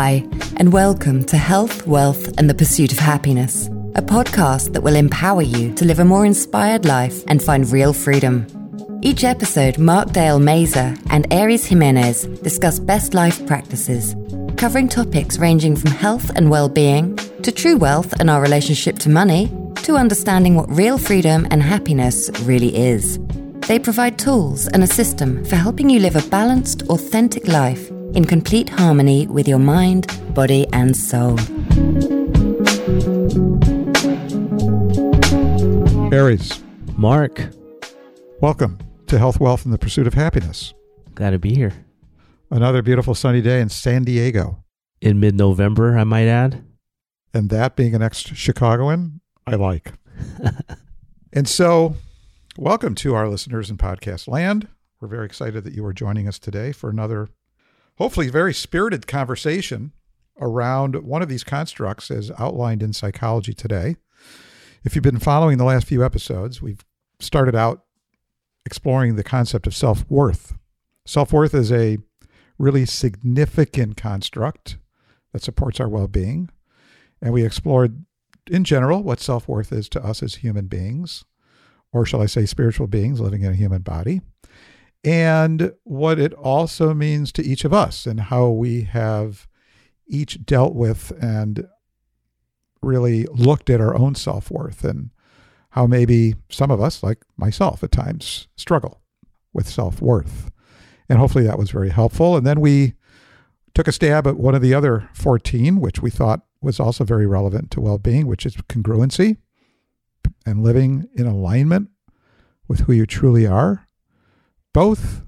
Hi, and welcome to Health, Wealth, and the Pursuit of Happiness, a podcast that will empower you to live a more inspired life and find real freedom. Each episode, Mark Dale Mazer and Aries Jimenez discuss best life practices, covering topics ranging from health and well being to true wealth and our relationship to money to understanding what real freedom and happiness really is. They provide tools and a system for helping you live a balanced, authentic life in complete harmony with your mind, body, and soul. Aries, Mark, welcome to Health, Wealth, and the Pursuit of Happiness. glad to be here. Another beautiful sunny day in San Diego. In mid November, I might add. And that being an ex Chicagoan, I like. and so, welcome to our listeners in podcast land. We're very excited that you are joining us today for another, hopefully, very spirited conversation around one of these constructs as outlined in Psychology Today. If you've been following the last few episodes, we've started out exploring the concept of self worth. Self worth is a really significant construct that supports our well being. And we explored, in general, what self worth is to us as human beings, or shall I say, spiritual beings living in a human body, and what it also means to each of us and how we have each dealt with and really looked at our own self worth and how maybe some of us, like myself at times, struggle with self worth. And hopefully that was very helpful. And then we took a stab at one of the other 14, which we thought was also very relevant to well being, which is congruency and living in alignment with who you truly are, both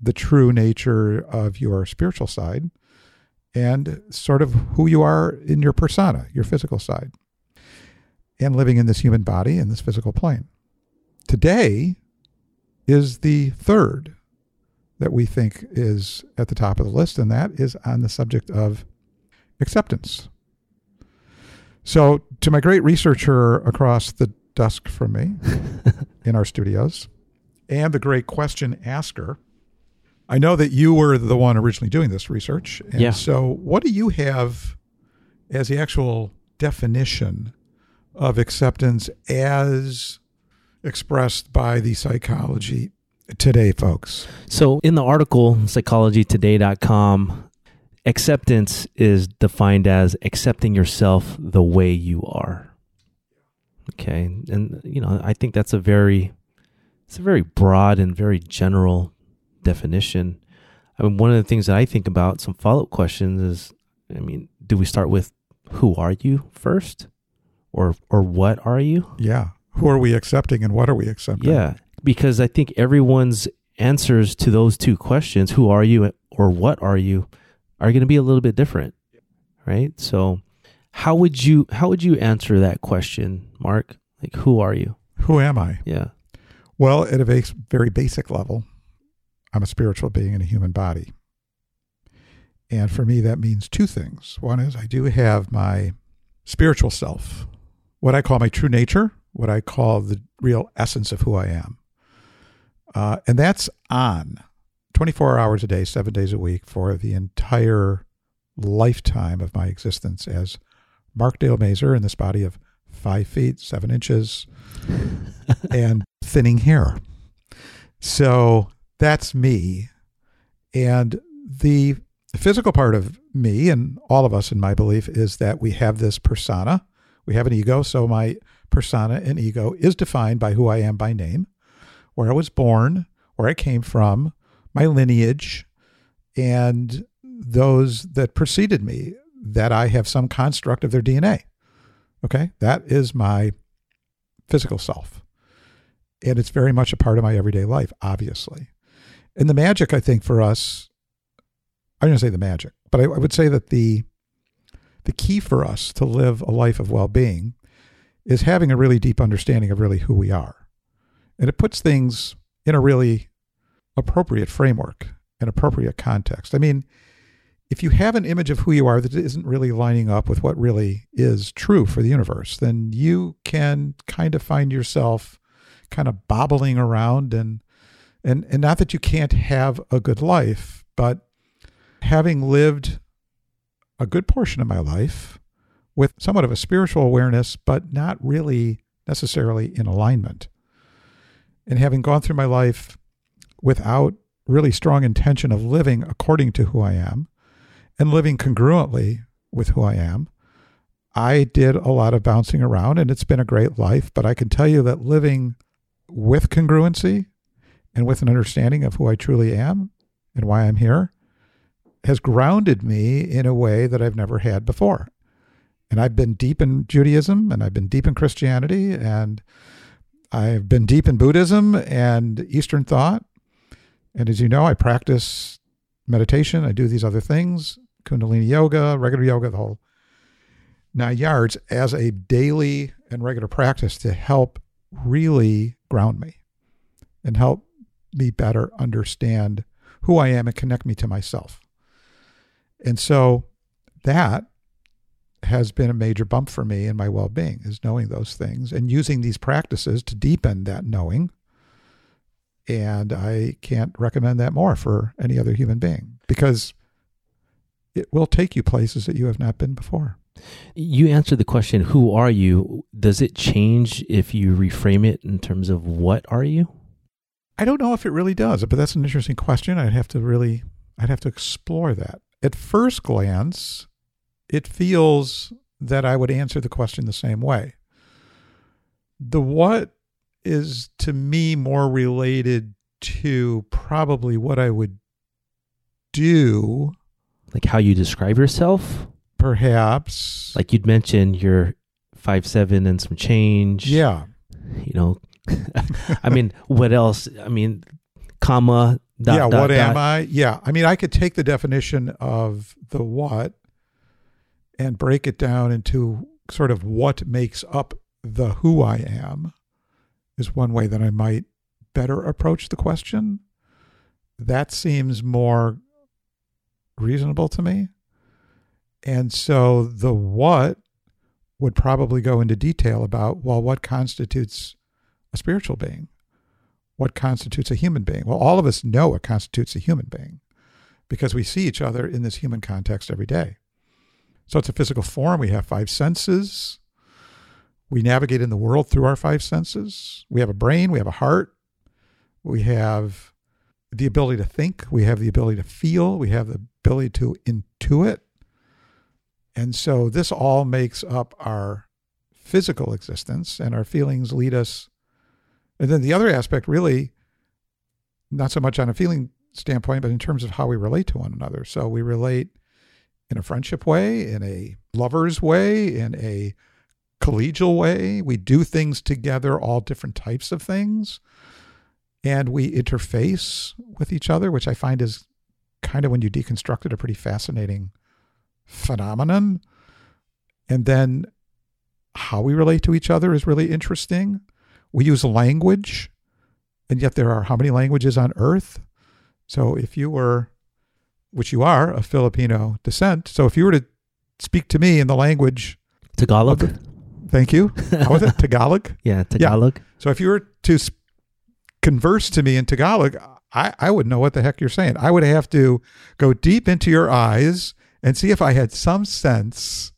the true nature of your spiritual side and sort of who you are in your persona, your physical side, and living in this human body in this physical plane. Today is the third that we think is at the top of the list, and that is on the subject of acceptance. So, to my great researcher across the desk from me in our studios, and the great question asker, I know that you were the one originally doing this research. And Yeah. So, what do you have as the actual definition of acceptance as expressed by the psychology today, folks? So, in the article, psychologytoday.com, acceptance is defined as accepting yourself the way you are. Okay. And, you know, I think that's a very, it's a very broad and very general definition. I mean, one of the things that I think about, some follow up questions is, I mean, do we start with who are you first? Or, or what are you? Yeah. Who are we accepting and what are we accepting? Yeah, because I think everyone's answers to those two questions, who are you or what are you, are going to be a little bit different. Right? So, how would you how would you answer that question, Mark? Like who are you? Who am I? Yeah. Well, at a very basic level, I'm a spiritual being in a human body. And for me, that means two things. One is I do have my spiritual self, what I call my true nature, what I call the real essence of who I am. Uh, and that's on 24 hours a day, seven days a week for the entire lifetime of my existence as Mark Dale Mazer in this body of five feet, seven inches, and thinning hair. So that's me. And the physical part of me and all of us, in my belief, is that we have this persona. We have an ego. So my persona and ego is defined by who I am by name, where I was born, where I came from, my lineage, and those that preceded me, that I have some construct of their DNA. Okay. That is my physical self. And it's very much a part of my everyday life, obviously. And the magic, I think, for us, going to say the magic, but I, I would say that the the key for us to live a life of well-being is having a really deep understanding of really who we are. And it puts things in a really appropriate framework, an appropriate context. I mean, if you have an image of who you are that isn't really lining up with what really is true for the universe, then you can kind of find yourself kind of bobbling around and and and not that you can't have a good life, but having lived a good portion of my life with somewhat of a spiritual awareness, but not really necessarily in alignment. And having gone through my life without really strong intention of living according to who I am and living congruently with who I am, I did a lot of bouncing around and it's been a great life. But I can tell you that living with congruency and with an understanding of who I truly am and why I'm here has grounded me in a way that I've never had before. And I've been deep in Judaism and I've been deep in Christianity and I've been deep in Buddhism and Eastern thought. And as you know, I practice meditation. I do these other things Kundalini yoga, regular yoga, the whole nine yards as a daily and regular practice to help really ground me and help me better understand who I am and connect me to myself. And so that has been a major bump for me in my well being is knowing those things and using these practices to deepen that knowing. And I can't recommend that more for any other human being because it will take you places that you have not been before. You answered the question, who are you? Does it change if you reframe it in terms of what are you? I don't know if it really does, but that's an interesting question. I'd have to really I'd have to explore that. At first glance, it feels that I would answer the question the same way. The what is to me more related to probably what I would do. Like how you describe yourself? Perhaps. Like you'd mentioned you're five seven and some change. Yeah. You know, I mean, what else? I mean, comma. Dot, yeah. dot, what dot. am I? Yeah. I mean, I could take the definition of the what and break it down into sort of what makes up the who I am is one way that I might better approach the question. That seems more reasonable to me. And so the what would probably go into detail about, well, what constitutes a spiritual being? What constitutes a human being? Well, all of us know what constitutes a human being because we see each other in this human context every day. So it's a physical form. We have five senses. We navigate in the world through our five senses. We have a brain, we have a heart, we have the ability to think, we have the ability to feel, we have the ability to intuit. And so this all makes up our physical existence, and our feelings lead us. And then the other aspect, really, not so much on a feeling standpoint, but in terms of how we relate to one another. So we relate in a friendship way, in a lover's way, in a collegial way. We do things together, all different types of things. And we interface with each other, which I find is kind of when you deconstruct it, a pretty fascinating phenomenon. And then how we relate to each other is really interesting. We use language, and yet there are how many languages on earth? So if you were, which you are, a Filipino descent, so if you were to speak to me in the language, Tagalog. Okay. thank you, how was it? Tagalog? Yeah, Tagalog. So if you were to converse to me in Tagalog, I, I wouldn't know what the heck you're saying. I would have to go deep into your eyes and see if I had some sense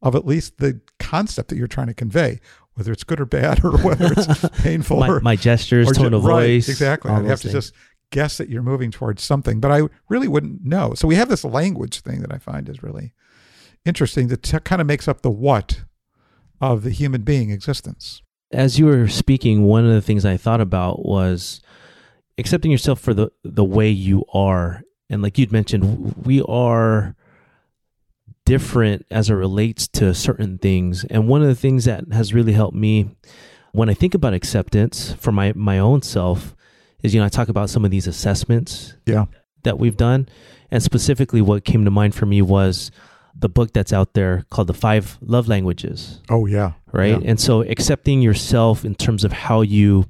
of at least the concept that you're trying to convey, whether it's good or bad or whether it's painful My, or, my gestures, or tone of right, voice. Exactly. I'd have to things. just guess that you're moving towards something, but I really wouldn't know. So we have this language thing that I find is really interesting that t- kind of makes up the what of the human being existence. as you were speaking, one of the things I thought about was accepting yourself for the the way you are, and like you'd mentioned, we are different as it relates to certain things. And one of the things that has really helped me when I think about acceptance for my my own self is you know I talk about some of these assessments Yeah. that we've done, and specifically what came to mind for me was the book that's out there called the Five Love Languages Oh yeah. right Yeah. and so accepting yourself in terms of how you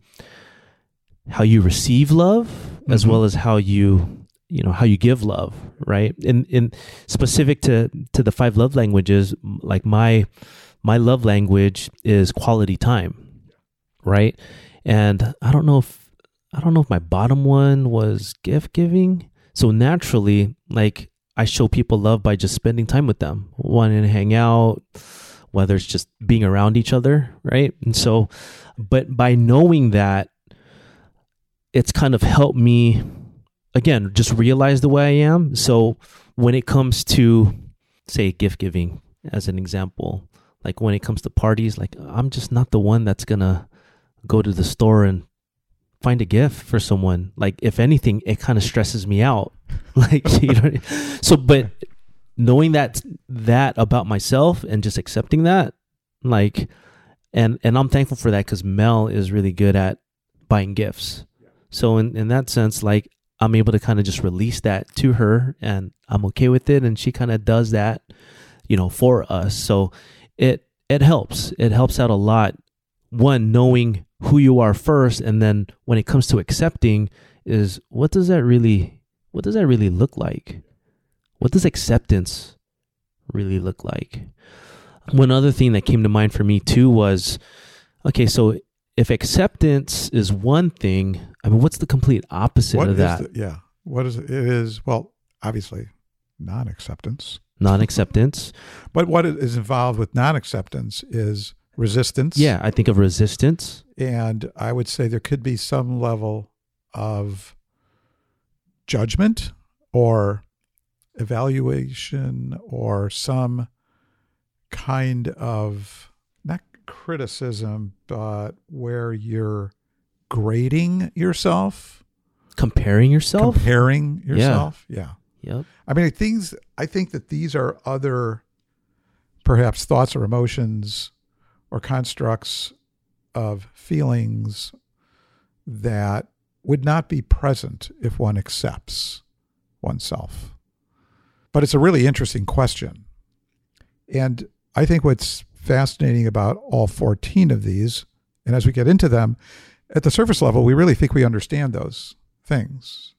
how you receive love as Mhm. well as how you you know how you give love right? And in specific to to the five love languages like my my love language is quality time right? And i don't know if i don't know if my bottom one was gift giving. So naturally like I show people love by just spending time with them, wanting to hang out, whether it's just being around each other, right? And so, but by knowing that, it's kind of helped me, again, just realize the way I am. So when it comes to, say, gift giving, as an example, like when it comes to parties, like I'm just not the one that's gonna go to the store and find a gift for someone. Like if anything, it kind of stresses me out. like you know, so but knowing that that about myself and just accepting that, like, and and I'm thankful for that because Mel is really good at buying gifts. So in in that sense, like I'm able to kind of just release that to her, and I'm okay with it, and she kind of does that, you know, for us. So it it helps. It helps out a lot. One knowing who you are first, and then when it comes to accepting, is what does that really what does that really look like? What does acceptance really look like? One other thing that came to mind for me too was okay, so if acceptance is one thing, I mean, what's the complete opposite What of is that? the- yeah. What is it? It is, well, obviously non acceptance. Non acceptance. But what is involved with non acceptance is resistance. Yeah, I think of resistance. And I would say there could be some level of judgment or evaluation or some kind of not criticism, but where you're grading yourself, Comparing yourself. comparing yourself. yeah. yeah. yep. I mean, things. I think that these are other, perhaps thoughts or emotions, or constructs of feelings that would not be present if one accepts oneself. But it's a really interesting question, and I think what's fascinating about all fourteen of these, and as we get into them, at the surface level, we really think we understand those things,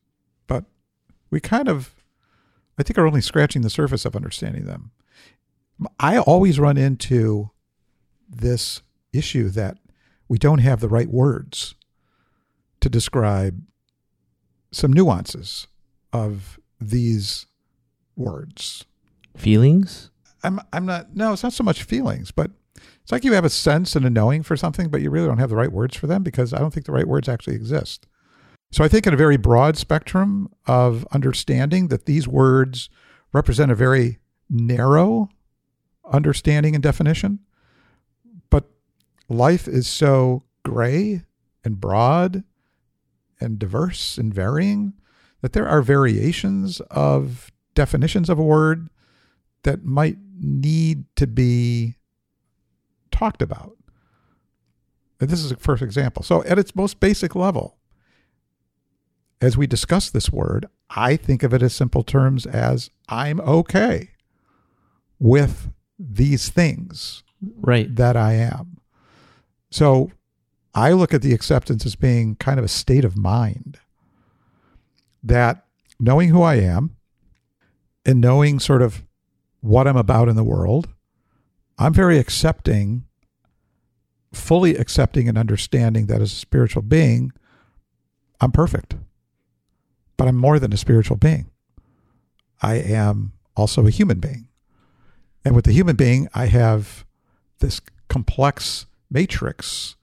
but we kind of I think are only scratching the surface of understanding them. I always run into this issue that we don't have the right words to describe some nuances of these words. Feelings. I'm I'm not no, it's not so much feelings, but it's like you have a sense and a knowing for something, but you really don't have the right words for them because I don't think the right words actually exist. So I think in a very broad spectrum of understanding that these words represent a very narrow understanding and definition. But life is so gray and broad and diverse and varying that there are variations of definitions of a word that might need to be talked about. And this is a first example. So, at its most basic level, as we discuss this word, I think of it as simple terms as I'm okay with these things Right. that I am. So I look at the acceptance as being kind of a state of mind that knowing who I am and knowing sort of what I'm about in the world, I'm very accepting, fully accepting and understanding that as a spiritual being, I'm perfect. But I'm more than a spiritual being. I am also a human being. And with the human being, I have this complex matrix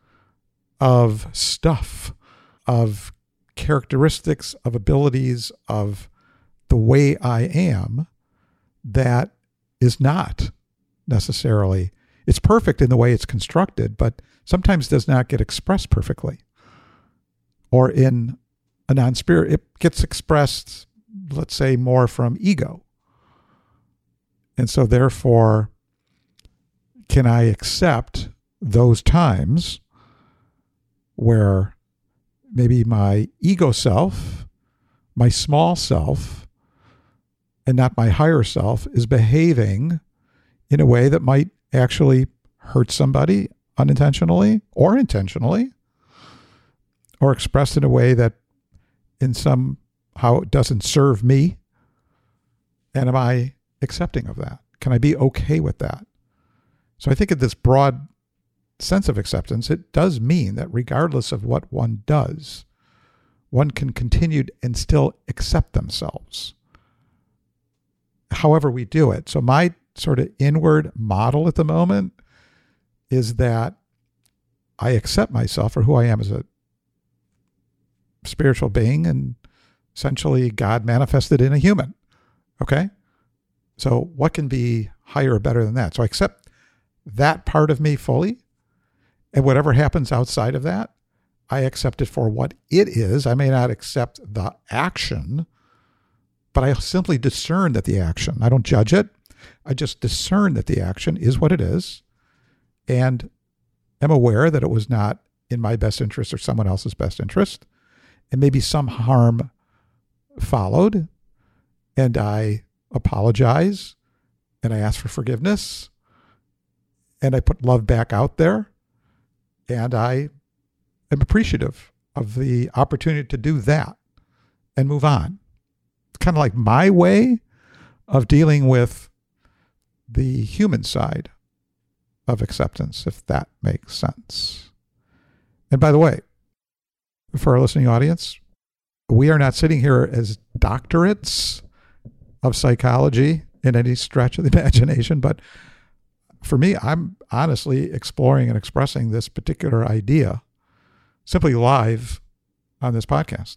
of stuff, of characteristics, of abilities, of the way I am that is not necessarily, it's perfect in the way it's constructed, but sometimes does not get expressed perfectly. Or in a non spirit, it gets expressed, let's say, more from ego. And so, therefore, can I accept those times where maybe my ego self, my small self, and not my higher self is behaving in a way that might actually hurt somebody unintentionally or intentionally, or expressed in a way that in some how it doesn't serve me? And am I accepting of that? Can I be okay with that? So I think in this broad sense of acceptance, it does mean that regardless of what one does, one can continue and still accept themselves. however we do it. So my sort of inward model at the moment is that I accept myself for who I am as a spiritual being and essentially God manifested in a human. Okay? So what can be higher or better than that? So I accept that part of me fully. And whatever happens outside of that, I accept it for what it is. I may not accept the action, but I simply discern that the action, I don't judge it. I just discern that the action is what it is and am aware that it was not in my best interest or someone else's best interest. And maybe some harm followed. And I apologize and I ask for forgiveness and I put love back out there. And I am appreciative of the opportunity to do that and move on. It's kind of like my way of dealing with the human side of acceptance, if that makes sense. And by the way, for our listening audience, we are not sitting here as doctorates of psychology in any stretch of the imagination, but for me, I'm honestly exploring and expressing this particular idea simply live on this podcast.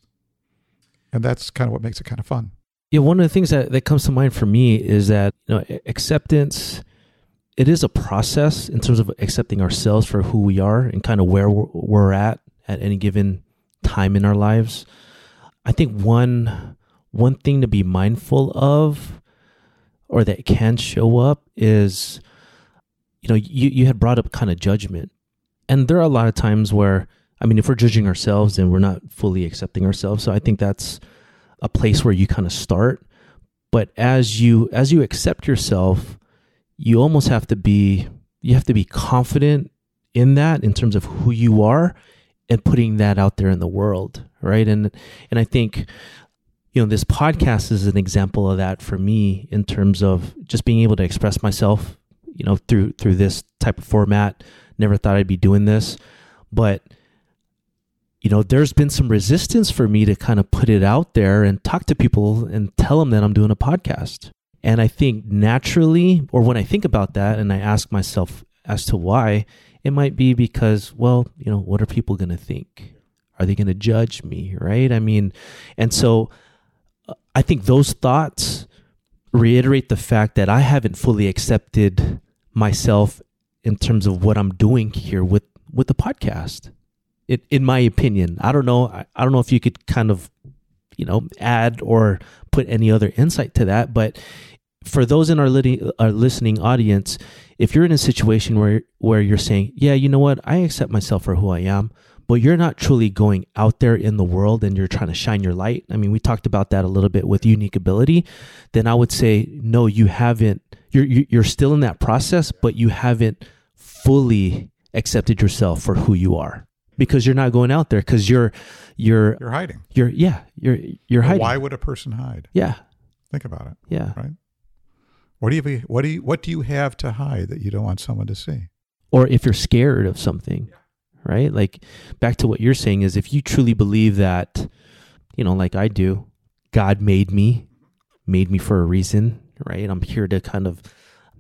And that's kind of what makes it kind of fun. Yeah, one of the things that, that comes to mind for me is that you know acceptance it is a process in terms of accepting ourselves for who we are and kind of where we're, we're at at any given time in our lives. I think one one thing to be mindful of or that can show up is you know you you had brought up kind of judgment. And there are a lot of times where I mean if we're judging ourselves then we're not fully accepting ourselves. So I think that's a place where you kind of start. But as you as you accept yourself, you almost have to be you have to be confident in that in terms of who you are and putting that out there in the world, right? And and I think you know this podcast is an example of that for me in terms of just being able to express myself, you know, through through this type of format. Never thought I'd be doing this, but you know, there's been some resistance for me to kind of put it out there and talk to people and tell them that I'm doing a podcast. And I think naturally, or when I think about that and I ask myself as to why, it might be because, well, you know, what are people going to think? Are they going to judge me? Right. I mean, and so uh, I think those thoughts reiterate the fact that I haven't fully accepted myself in terms of what I'm doing here with, with the podcast it, in my opinion. I don't know. I, I don't know if you could kind of, you know, add or put any other insight to that. But for those in our, our listening audience, if you're in a situation where where you're saying, yeah, you know what, I accept myself for who I am, but you're not truly going out there in the world and you're trying to shine your light. I mean, we talked about that a little bit with unique ability. Then I would say, no, you haven't. You're you're still in that process, but you haven't fully accepted yourself for who you are because you're not going out there because you're you're You're hiding. you're yeah you're you're hiding. Why would a person hide? Yeah, Think about it. yeah. Right. What do you what do you what do you have to hide that you don't want someone to see? Or if you're scared of something, right? Like back to what you're saying is if you truly believe that, you know, like I do, God made me, made me for a reason, right? I'm here to kind of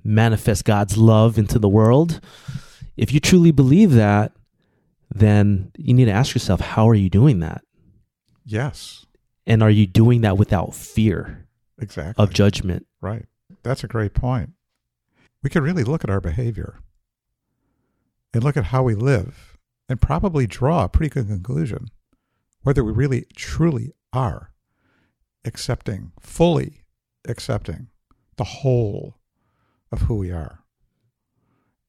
manifest God's love into the world. If you truly believe that, then you need to ask yourself, how are you doing that? Yes. And are you doing that without fear Exactly. of judgment? Right. That's a great point. We could really look at our behavior and look at how we live and probably draw a pretty good conclusion whether we really truly are accepting, fully accepting the whole of who we are.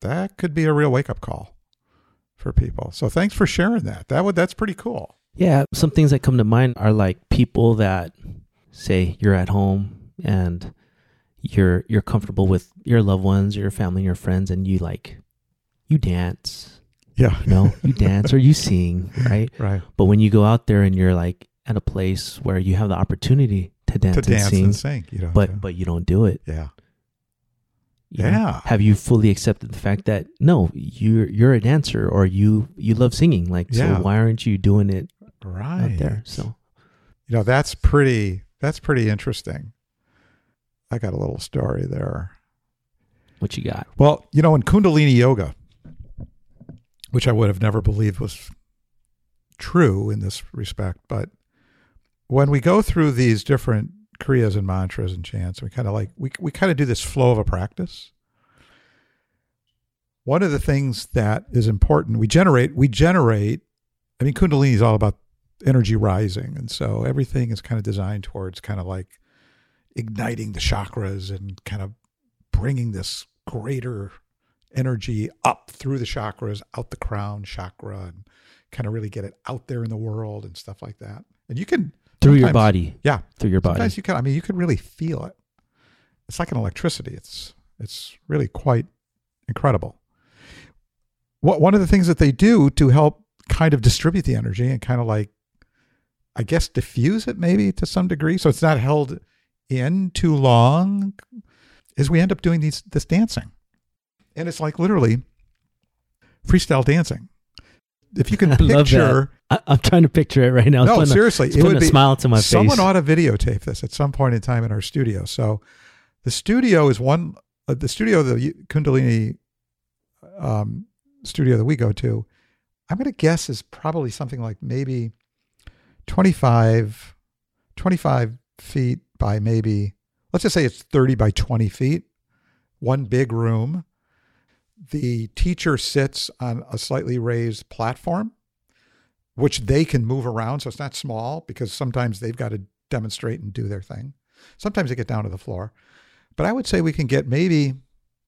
That could be a real wake up call for people. So thanks for sharing that. That would that's pretty cool. Yeah, some things that come to mind are like people that say you're at home and you're you're comfortable with your loved ones, your family, your friends, and you like you dance, Yeah. you know, you dance or you sing, right? Right. But when you go out there and you're like at a place where you have the opportunity to dance, To dance and sing, and sing, you know. but but you don't do it. yeah. You know? Yeah. Have you fully accepted the fact that no, you're you're a dancer or you you love singing? Like, Yeah. so why aren't you doing it Right. out there? So you know that's pretty that's pretty interesting I got a little story there. What you got? Well, you know, in Kundalini yoga, which I would have never believed was true in this respect, but when we go through these different kriyas and mantras and chants, we kind of like we we kind of do this flow of a practice. One of the things that is important, we generate we generate I mean Kundalini is all about energy rising, and so everything is kind of designed towards kind of like igniting the chakras and kind of bringing this greater energy up through the chakras, out the crown chakra, and kind of really get it out there in the world and stuff like that. And you can Through your body. yeah, Through your body. sometimes you can. I mean, you can really feel it. It's like an electricity. It's it's really quite incredible. What one of the things that they do to help kind of distribute the energy and kind of like, I guess, diffuse it maybe to some degree, so it's not held in too long, is we end up doing these this dancing, and it's like literally freestyle dancing. If you can picture, I, I'm trying to picture it right now. It's no, a- seriously, it's it would a be smile to my Someone face. ought to videotape this at some point in time in our studio. So, the studio is one. Uh, the studio, the Kundalini um, studio that we go to, I'm going to guess is probably something like maybe 25, 25 feet by maybe, let's just say it's 30 by 20 feet, one big room. The teacher sits on a slightly raised platform, which they can move around. So it's not small because sometimes they've got to demonstrate and do their thing. Sometimes they get down to the floor. But I would say we can get maybe,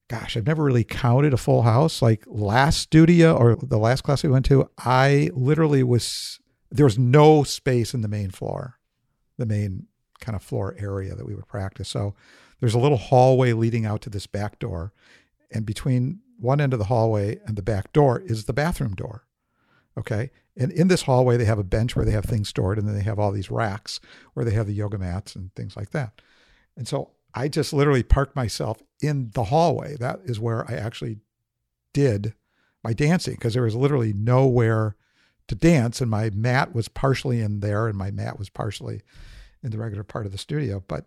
gosh, I've never really counted a full house. Like last studio or the last class we went to, I literally was, there was no space in the main floor, the main kind of floor area that we would practice. So there's a little hallway leading out to this back door. And between one end of the hallway and the back door is the bathroom door. Okay. And in this hallway, they have a bench where they have things stored, and then they have all these racks where they have the yoga mats and things like that. And so I just literally parked myself in the hallway. That is where I actually did my dancing because there was literally nowhere to dance. And my mat was partially in there, and my mat was partially in the regular part of the studio. But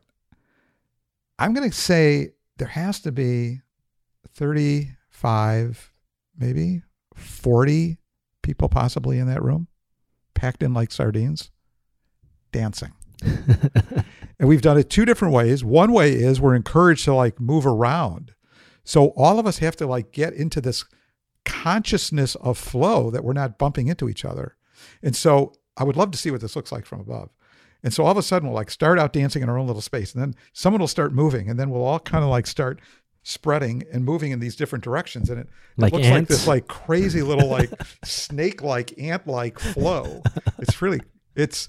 I'm going to say there has to be 35, maybe 40 people possibly in that room, packed in like sardines, dancing. and we've done it two different ways. One way is we're encouraged to like move around. So all of us have to like get into this consciousness of flow that we're not bumping into each other. And so I would love to see what this looks like from above. And so all of a sudden we'll like start out dancing in our own little space and then someone will start moving and then we'll all kind of like start spreading and moving in these different directions and it, it Like looks like this like crazy little like snake like ant like flow. It's really it's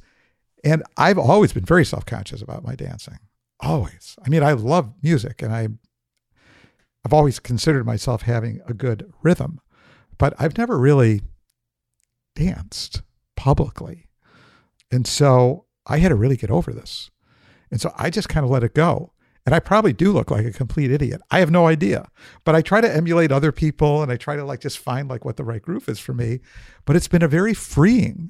and I've always been very self-conscious about my dancing. Always. I mean, I love music and I I've always considered myself having a good rhythm, but I've never really danced publicly. And so I had to really get over this. And so I just kind of let it go. And I probably do look like a complete idiot. I have no idea. But I try to emulate other people and I try to like just find like what the right groove is for me. But it's been a very freeing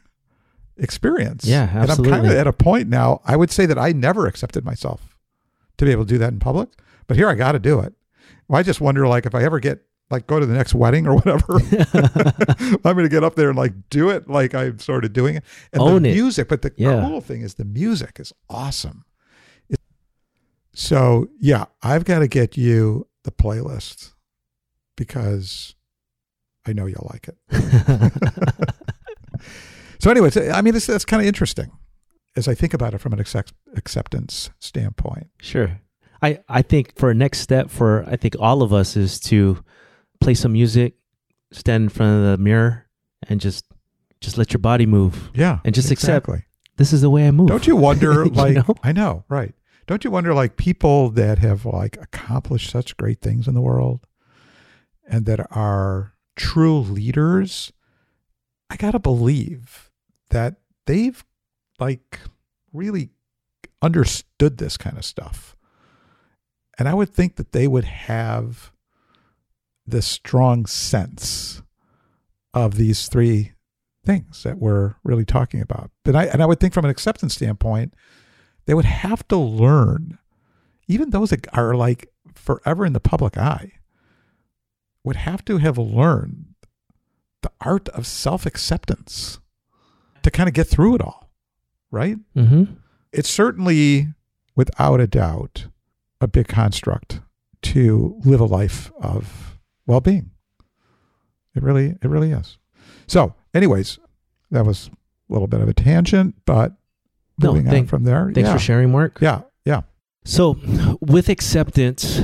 experience. Yeah, absolutely. And I'm kind of at a point now, I would say that I never accepted myself to be able to do that in public. But here I got to do it. Well, I just wonder like if I ever get like go to the next wedding or whatever, I'm going to get up there and like do it like I'm sort of doing it. And Own the it. music, but the Yeah. cool thing is the music is awesome. So yeah, I've got to get you the playlist because I know you'll like it. So, anyways, I mean, this that's kind of interesting as I think about it from an accept, acceptance standpoint. Sure. I, I think for a next step for I think all of us is to play some music, stand in front of the mirror and just just let your body move. Yeah, And just accept- exactly. This is the way I move. Don't you wonder, You like, know? I know, right? Don't you wonder, like, people that have like accomplished such great things in the world, and that are true leaders? I gotta believe that they've like really understood this kind of stuff, and I would think that they would have this strong sense of these three things that we're really talking about. But I and I would think from an acceptance standpoint, they would have to learn even those that are like forever in the public eye, would have to have learned the art of self acceptance to kind of get through it all, right? Mm-hmm. It's certainly, without a doubt, a big construct to live a life of well being. It really, it really is. So, anyways, that was a little bit of a tangent, but No, moving thank- on from there. Thanks yeah. for sharing, Mark. Yeah, yeah. So, with acceptance,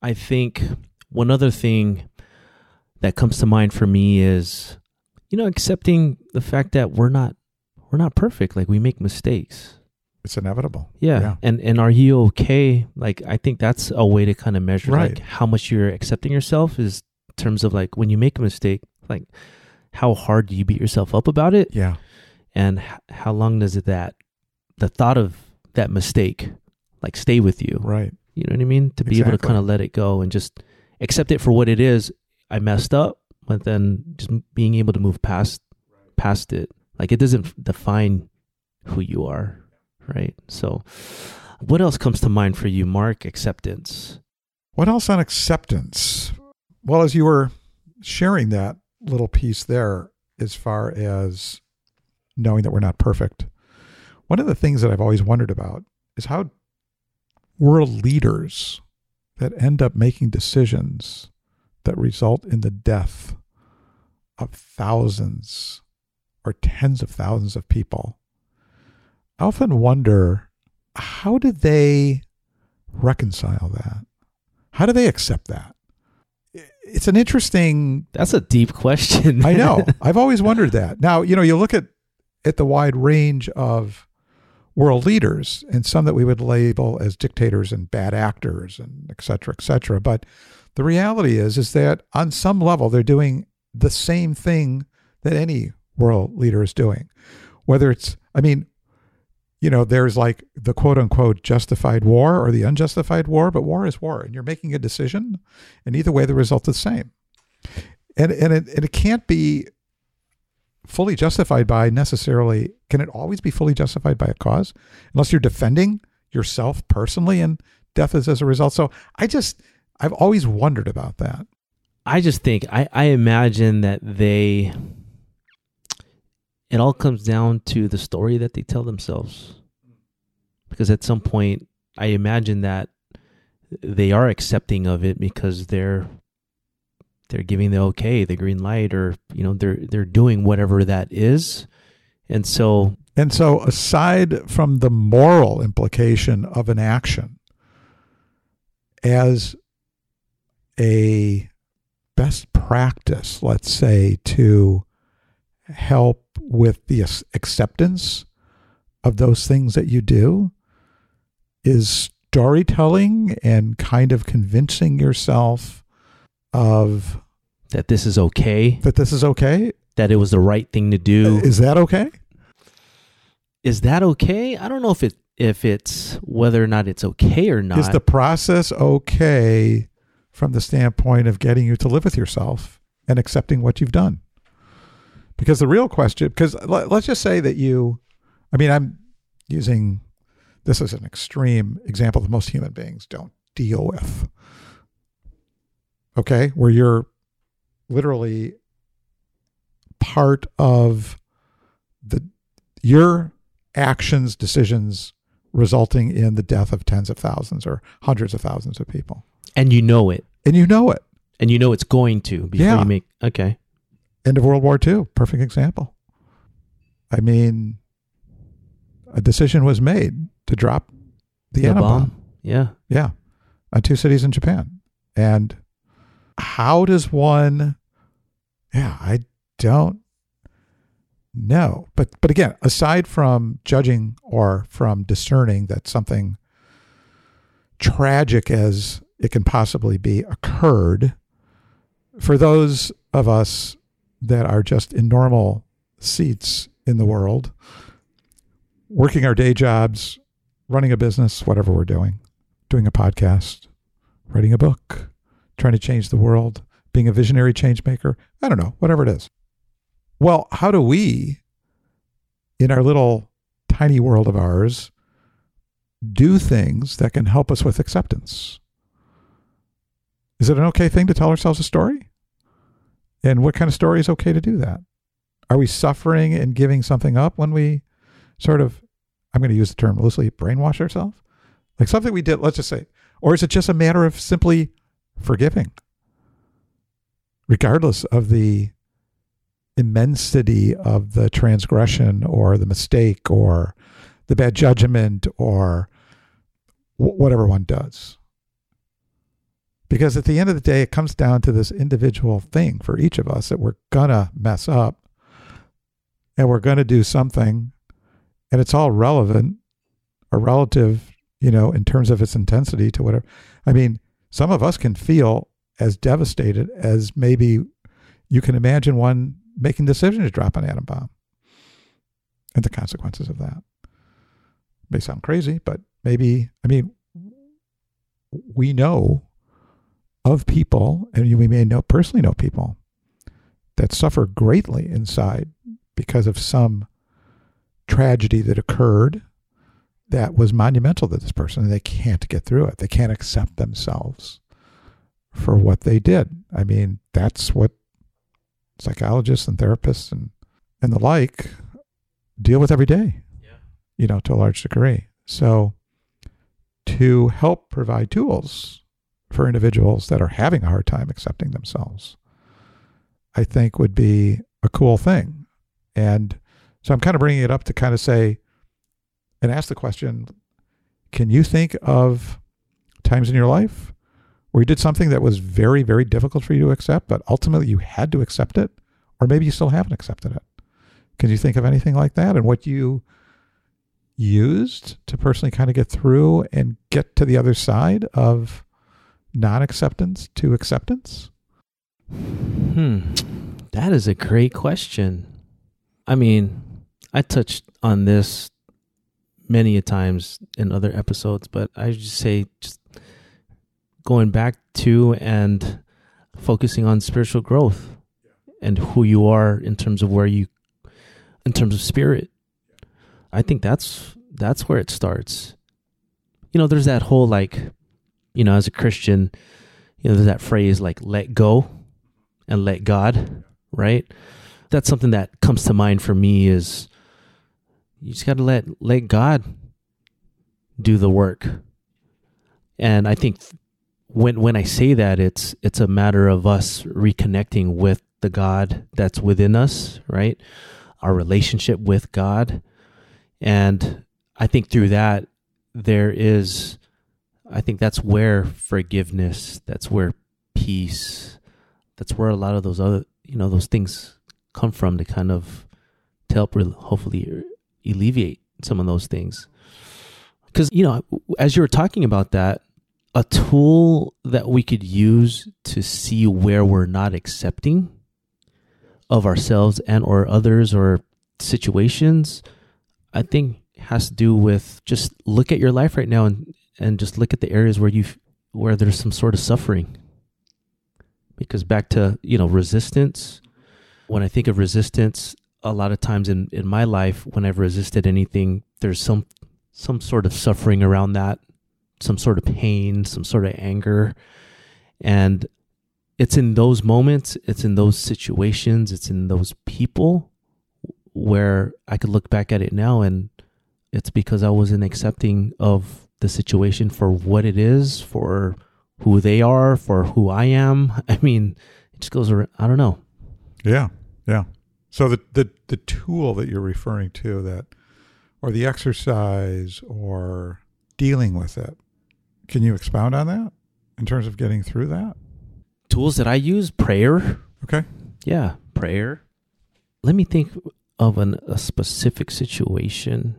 I think one other thing that comes to mind for me is, you know, accepting the fact that we're not we're not perfect. Like we make mistakes. It's inevitable. Yeah. Yeah. And and are you okay? Like I think that's a way to kind of measure Right. like how much you're accepting yourself is in terms of like when you make a mistake, like how hard do you beat yourself up about it Yeah. and h- how long does it that the thought of that mistake like stay with you? Right. You know what I mean? To be able to kind of let it go and just accept it for what it is. I messed up, but then just being able to move past past it. Like it doesn't define who you are, right? So what else comes to mind for you, Mark? Acceptance. What else on acceptance? Well, as you were sharing that little piece there, as far as knowing that we're not perfect, one of the things that I've always wondered about is how world leaders that end up making decisions that result in the death of thousands or tens of thousands of people. I often wonder how do they reconcile that? How do they accept that? It's an interesting That's a deep question. I know. I've always wondered that. Now, you know, you look at at the wide range of world leaders and some that we would label as dictators and bad actors and et cetera, et cetera. But the reality is is that on some level they're doing the same thing that any world leader is doing. Whether it's I mean, you know, there's like the quote unquote justified war or the unjustified war, but war is war, and you're making a decision, and either way the result is the same. And and it, and it can't be fully justified by necessarily can it always be fully justified by a cause? Unless you're defending yourself personally and death is as a result. So i just i've always wondered about that. I just think I, I imagine that they it all comes down to the story that they tell themselves. Because at some point I imagine that they are accepting of it because they're they're giving the okay, the green light or you know, they're they're doing whatever that is. And so and so aside from the moral implication of an action as a best practice let's say to help with the acceptance of those things that you do is storytelling and kind of convincing yourself of that this is okay, that this is okay that it was the right thing to do. is that okay is that okay? I don't know if it if it's whether or not it's okay or not. Is the process okay from the standpoint of getting you to live with yourself and accepting what you've done? Because the real question, because let, let's just say that you, I mean, I'm using this as an extreme example that most human beings don't deal with. Okay, where you're literally part of the your actions, decisions resulting in the death of tens of thousands or hundreds of thousands of people. and you know it. And you know it. And you know it's going to before Yeah. you make okay. End of World War II, perfect example. I mean, a decision was made to drop the, The bomb. Yeah. Yeah, on two cities in Japan. And how does one? Yeah, I don't know. But but again, aside from judging or from discerning that something tragic as it can possibly be occurred, for those of us that are just in normal seats in the world, working our day jobs, running a business, whatever we're doing, doing a podcast, writing a book, trying to change the world, being a visionary change maker. I don't know, whatever it is. Well, how do we, in our little tiny world of ours, do things that can help us with acceptance. Is it an okay thing to tell ourselves a story? And what kind of story is okay to do that? Are we suffering and giving something up when we sort of, I'm going to use the term loosely, brainwash ourselves? Like something we did, let's just say, or is it just a matter of simply forgiving, regardless of the immensity of the transgression or the mistake or the bad judgment or whatever one does? Because at the end of the day, it comes down to this individual thing for each of us that we're going to mess up and we're going to do something, and it's all relevant or relative, you know, in terms of its intensity to whatever. I mean, some of us can feel as devastated as maybe you can imagine one making the decision to drop an atom bomb and the consequences of that. May sound crazy, but maybe, I mean, we know of people, and we may know personally know people that suffer greatly inside because of some tragedy that occurred that was monumental to this person and they can't get through it. They can't accept themselves for what they did. I mean, that's what psychologists and therapists and, and the like deal with every day, yeah. you know, to a large degree. So to help provide tools for individuals that are having a hard time accepting themselves, I think would be a cool thing. And so I'm kind of bringing it up to kind of say and ask the question can you think of times in your life where you did something that was very, very difficult for you to accept, but ultimately you had to accept it? Or maybe you still haven't accepted it. Can you think of anything like that and what you used to personally kind of get through and get to the other side of non acceptance to acceptance? Hmm. That is a great question. I mean, I touched on this many a times in other episodes, but I just say just going back to and focusing on spiritual growth and who you are in terms of where you in terms of spirit. I think that's that's where it starts. You know, there's that whole like you know, as a Christian, you know, there's that phrase like let go and let God, right? That's something that comes to mind for me is you just got to let let God do the work. And I think when when I say that it's it's a matter of us reconnecting with the God that's within us, right? Our relationship with God. And I think through that there is I think that's where forgiveness, that's where peace, that's where a lot of those other, you know, those things come from to kind of to help hopefully alleviate some of those things. Because, you know, as you were talking about that, a tool that we could use to see where we're not accepting of ourselves and or others or situations, I think has to do with just look at your life right now and and just look at the areas where you where there's some sort of suffering because back to you know resistance when i think of resistance a lot of times in in my life when i've resisted anything there's some some sort of suffering around that some sort of pain some sort of anger and it's in those moments it's in those situations it's in those people where i could look back at it now and it's because i wasn't accepting of the situation for what it is, for who they are, for who I am. I mean, it just goes around. I don't know. Yeah, yeah. So the the the tool that you're referring to that, or the exercise, or dealing with it, can you expound on that in terms of getting through that? Tools that I use: prayer. Okay. Yeah, prayer. Let me think of an, a specific situation.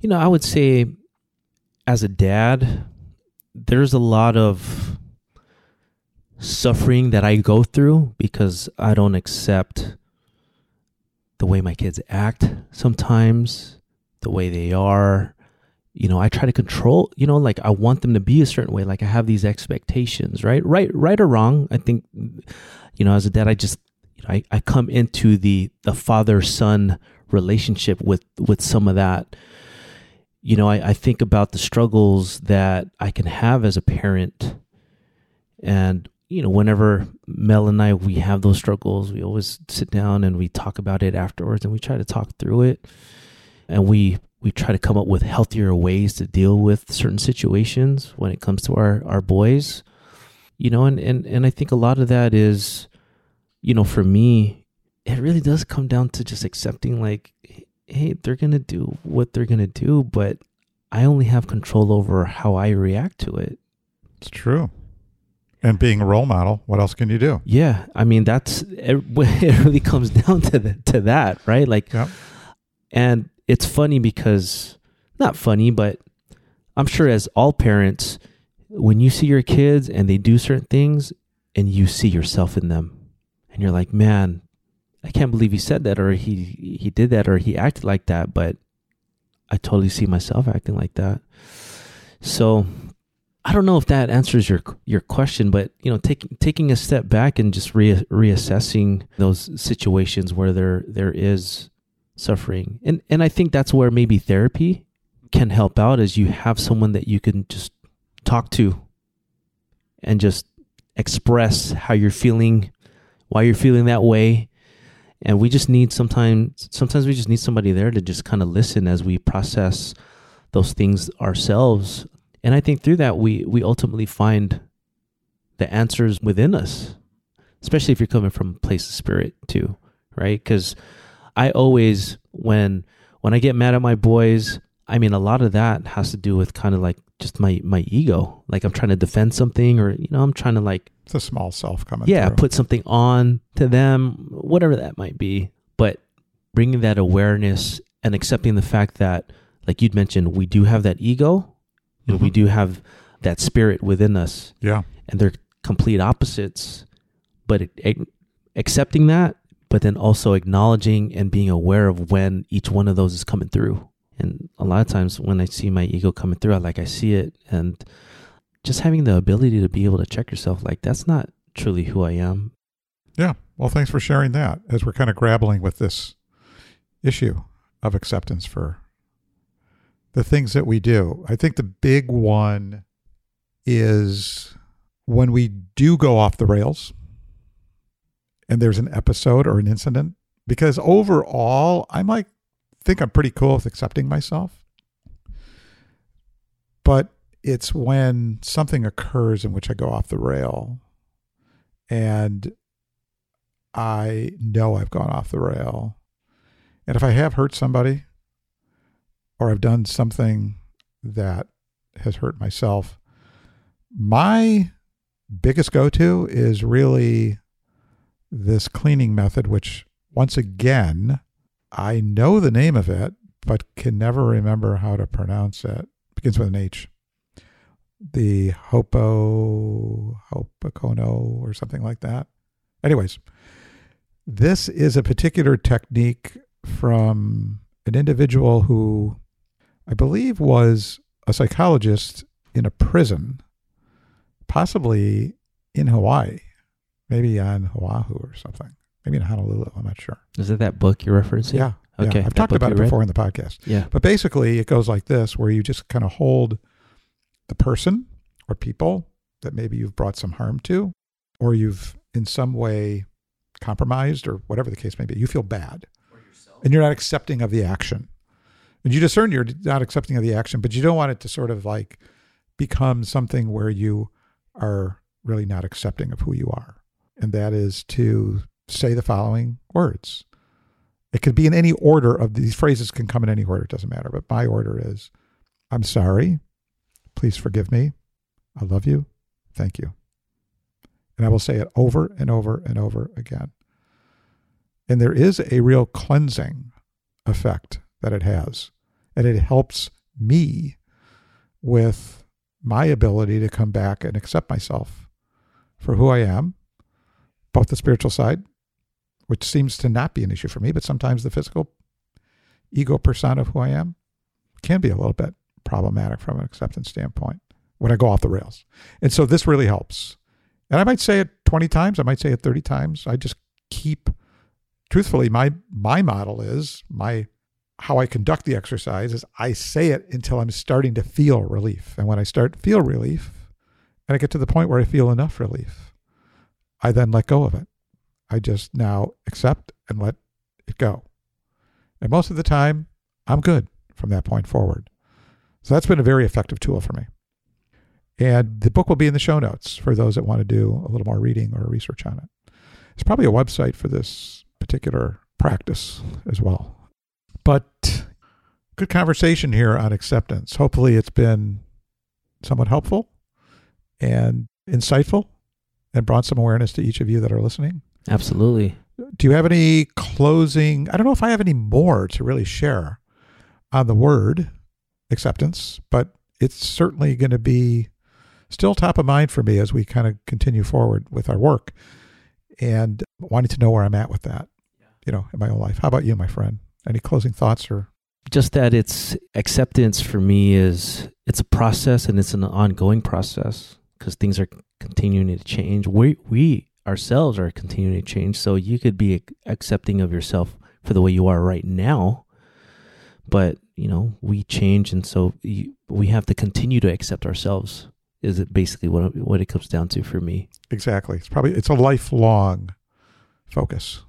You know, I would say as a dad, there's a lot of suffering that I go through because I don't accept the way my kids act sometimes, the way they are. You know, I try to control, you know, like I want them to be a certain way. Like I have these expectations, right? Right, right or wrong. I think, you know, as a dad, I just, you know, I, I come into the, the father son relationship with, with some of that you know, I, I think about the struggles that I can have as a parent. And, you know, whenever Mel and I, we have those struggles, we always sit down and we talk about it afterwards and we try to talk through it. And we, we try to come up with healthier ways to deal with certain situations when it comes to our, our boys, you know, and, and, and I think a lot of that is, you know, for me, it really does come down to just accepting like, hey, they're to do what they're to do, but I only have control over how I react to it. It's true. And being a role model, what else can you do? Yeah, I mean that's it, it really comes down to the, to that, right? Like Yep. and it's funny because not funny, but I'm sure as all parents when you see your kids and they do certain things and you see yourself in them and you're like, "Man, I can't believe he said that or he he did that or he acted like that, but I totally see myself acting like that." So, I don't know if that answers your your question, but you know, taking taking a step back and just re- reassessing those situations where there there is suffering, and and I think that's where maybe therapy can help out, as you have someone that you can just talk to, and just express how you're feeling, why you're feeling that way, and we just need sometimes sometimes we just need somebody there to just kind of listen as we process those things ourselves and I think through that we we ultimately find the answers within us, especially if you're coming from a place of spirit too, right? Because I always when when I get mad at my boys, I mean a lot of that has to do with kind of like just my my ego, like I'm trying to defend something, or you know I'm trying to like It's a small self coming yeah through. put something on to them, whatever that might be. But bringing that awareness and accepting the fact that, like you'd mentioned, we do have that ego and we Mhm. do have that spirit within us yeah. and they're complete opposites but it, ac- accepting that but then also acknowledging and being aware of when each one of those is coming through and a lot of times when i see my ego coming through i like i see it and just having the ability to be able to check yourself like that's not truly who i am Yeah. Well, thanks for sharing that as we're kind of grappling with this issue of acceptance for the things that we do. I think the big one is when we do go off the rails and there's an episode or an incident, because overall, I'm like, think I'm pretty cool with accepting myself. But it's when something occurs in which I go off the rail and I know I've gone off the rail. And if I have hurt somebody or I've done something that has hurt myself, my biggest go to is really this cleaning method, which once again, I know the name of it, but can never remember how to pronounce it. it begins with an H. The Hopo, Hopokono, or something like that. Anyways, this is a particular technique from an individual who I believe was a psychologist in a prison, possibly in Hawaii, maybe on Oahu or something, maybe in Honolulu. I'm not sure. is it that book you're referencing Yeah. Okay, Yeah. I've that talked about you it read? before in the podcast. yeah But basically, it goes like this where you just kind of hold the person or people that maybe you've brought some harm to, or you've in some way compromised, or whatever the case may be. You feel bad. And you're not accepting of the action. And you discern you're not accepting of the action, but you don't want it to sort of like become something where you are really not accepting of who you are. And that is to say the following words. It could be in any order of these phrases can come in any order, it doesn't matter. But my order is I'm sorry. Please forgive me. I love you. Thank you. And I will say it over and over and over again. And there is a real cleansing effect that it has. And it helps me with my ability to come back and accept myself for who I am, both the spiritual side, which seems to not be an issue for me, but sometimes the physical ego persona of who I am can be a little bit problematic from an acceptance standpoint when I go off the rails. And so this really helps. And I might say it 20 times, I might say it 30 times. I just keep truthfully my my model is my how I conduct the exercise is I say it until I'm starting to feel relief. And when I start to feel relief, and I get to the point where I feel enough relief, I then let go of it. I just now accept and let it go. And most of the time, I'm good from that point forward. So that's been a very effective tool for me. And the book will be in the show notes for those that want to do a little more reading or research on it. It's probably a website for this particular practice as well. But good conversation here on acceptance. Hopefully, it's been somewhat helpful and insightful and brought some awareness to each of you that are listening. Absolutely. Do you have any closing? I don't know if I have any more to really share on the word acceptance, but it's certainly going to be still top of mind for me as we kind of continue forward with our work and wanting to know where I'm at with that, you know, in my own life. How about you, my friend? Any closing thoughts or? Just that it's acceptance for me is it's a process and it's an ongoing process because things are continuing to change. We we ourselves are continuing to change. So you could be accepting of yourself for the way you are right now, but you know we change, and so you, we have to continue to accept ourselves. Is it basically what what it comes down to for me? Exactly. It's probably it's a lifelong focus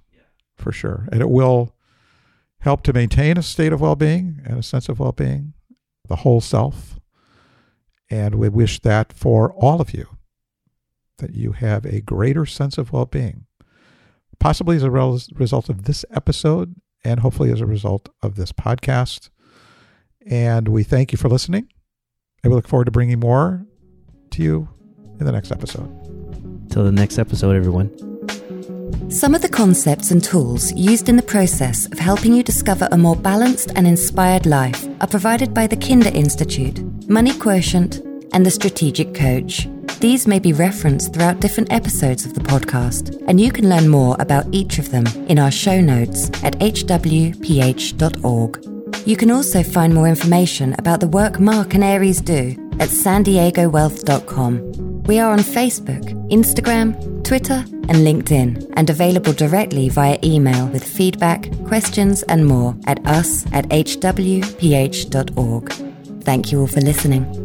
for sure, and it will help to maintain a state of well-being and a sense of well-being, the whole self. And we wish that for all of you that you have a greater sense of well being, possibly as a result of this episode and hopefully as a result of this podcast. And we thank you for listening. And we look forward to bringing more to you in the next episode. Till the next episode, everyone. Some of the concepts and tools used in the process of helping you discover a more balanced and inspired life are provided by the Kinder Institute, Money Quotient, and the Strategic Coach. These may be referenced throughout different episodes of the podcast, and you can learn more about each of them in our show notes at hwph.org. You can also find more information about the work Mark and Aries do at san diegowealth.com. We are on Facebook, Instagram, Twitter, and LinkedIn, and available directly via email with feedback, questions, and more at us at hwph.org. Thank you all for listening.